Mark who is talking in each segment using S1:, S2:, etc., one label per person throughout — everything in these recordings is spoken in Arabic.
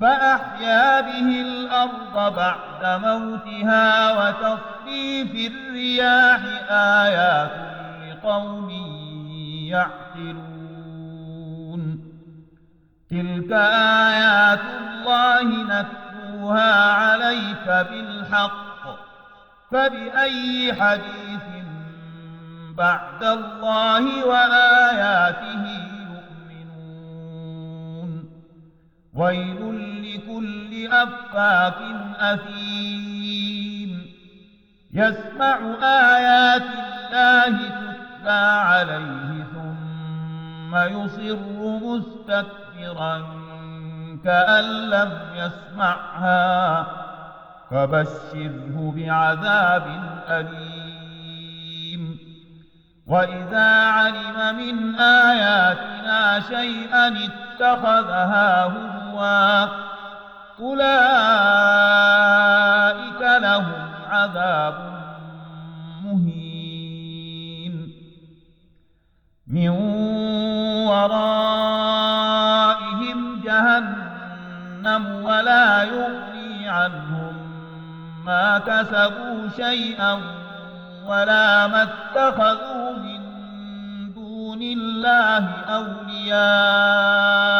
S1: فأحيا به الأرض بعد موتها وتصريف الرياح آيات لقوم يعقلون تلك آيات الله نتلوها عليك بالحق فبأي حديث بعد الله وآياته ويل لكل أفاك أثيم يسمع آيات الله تتلى عليه ثم يصر مستكبرا كأن لم يسمعها فبشره بعذاب أليم وإذا علم من آياتنا شيئا اتخذها هزوا الْهَوَى أُولَئِكَ لَهُمْ عَذَابٌ مُهِينٌ مِنْ وَرَائِهِمْ جَهَنَّمُ وَلَا يُغْنِي عَنْهُمْ مَا كَسَبُوا شَيْئًا وَلَا مَا اتَّخَذُوا مِنْ دُونِ اللَّهِ أَوْلِيَاءَ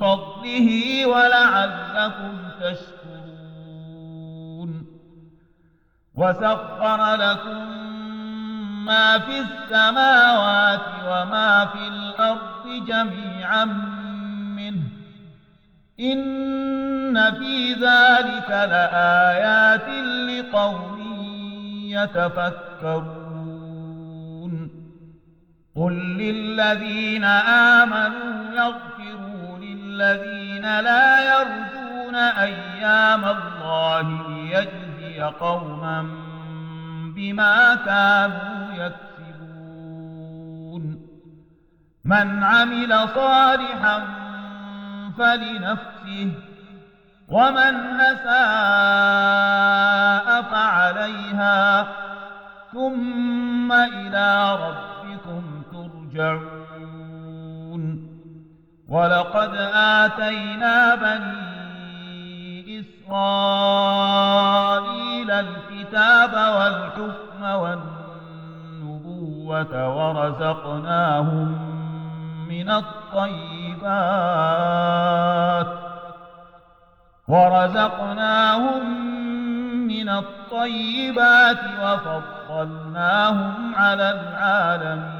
S1: فضله ولعلكم تشكرون وسخر لكم ما في السماوات وما في الأرض جميعا منه إن في ذلك لآيات لقوم يتفكرون قل للذين آمنوا يغفرون الذين لا يرجون أيام الله ليجزي قوما بما كانوا يكسبون من عمل صالحا فلنفسه ومن أساء فعليها ثم إلى ربكم ترجعون ولقد آتينا بني إسرائيل الكتاب والحكم والنبوة ورزقناهم من الطيبات ورزقناهم من الطيبات وفضلناهم على العالمين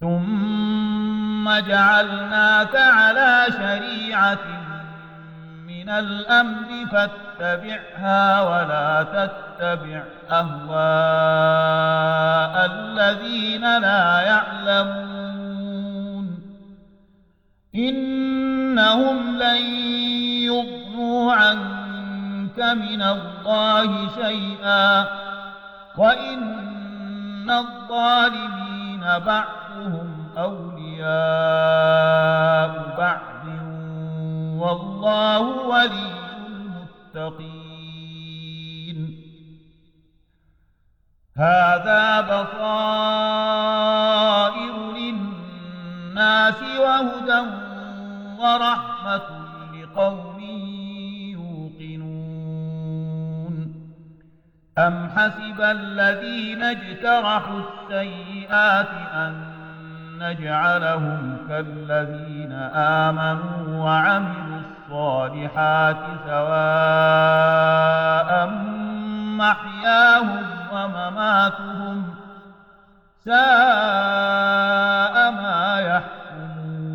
S1: ثم جعلناك على شريعة من الأمر فاتبعها ولا تتبع أهواء الذين لا يعلمون إنهم لن يضروا عنك من الله شيئا وإن الظالمين بعد بعضهم أولياء بعض والله ولي المتقين هذا بصائر للناس وهدى ورحمة لقوم يوقنون أم حسب الذين اجترحوا السيئات أن نجعلهم كالذين آمنوا وعملوا الصالحات سواء محياهم ومماتهم ساء ما يحكمون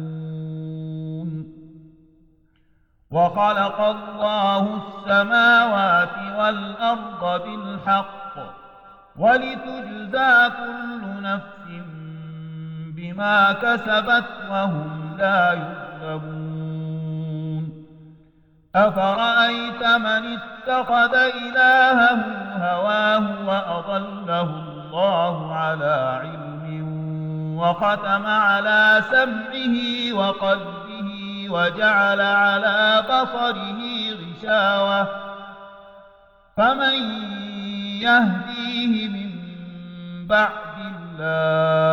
S1: وخلق الله السماوات والأرض بالحق ولت ما كسبت وهم لا يظلمون أفرأيت من اتخذ إلهه هواه وأضله الله على علم وختم على سمعه وقلبه وجعل على بصره غشاوة فمن يهديه من بعد الله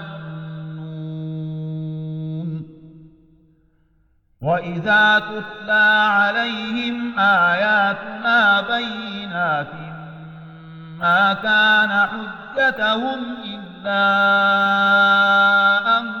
S1: وإذا تتلى عليهم آياتنا بينات ما كان حجتهم إلا أن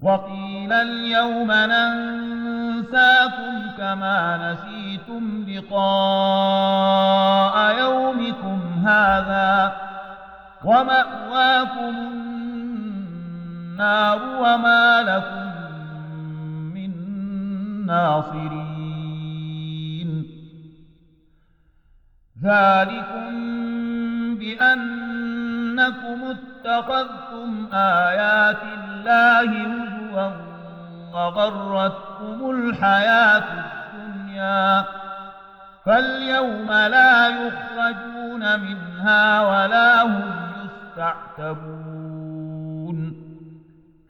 S1: وقيل اليوم ننساكم كما نسيتم لقاء يومكم هذا ومأواكم النار وما لكم من ناصرين ذلكم بأنكم اتخذتم آيات الله الله هزوا وغرتكم الحياة الدنيا فاليوم لا يخرجون منها ولا هم يستعتبون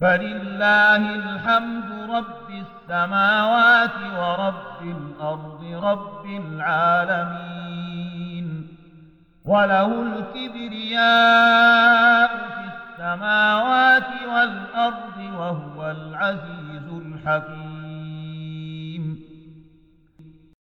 S1: فلله الحمد رب السماوات ورب الأرض رب العالمين وله الكبرياء السماوات والأرض وهو العزيز الحكيم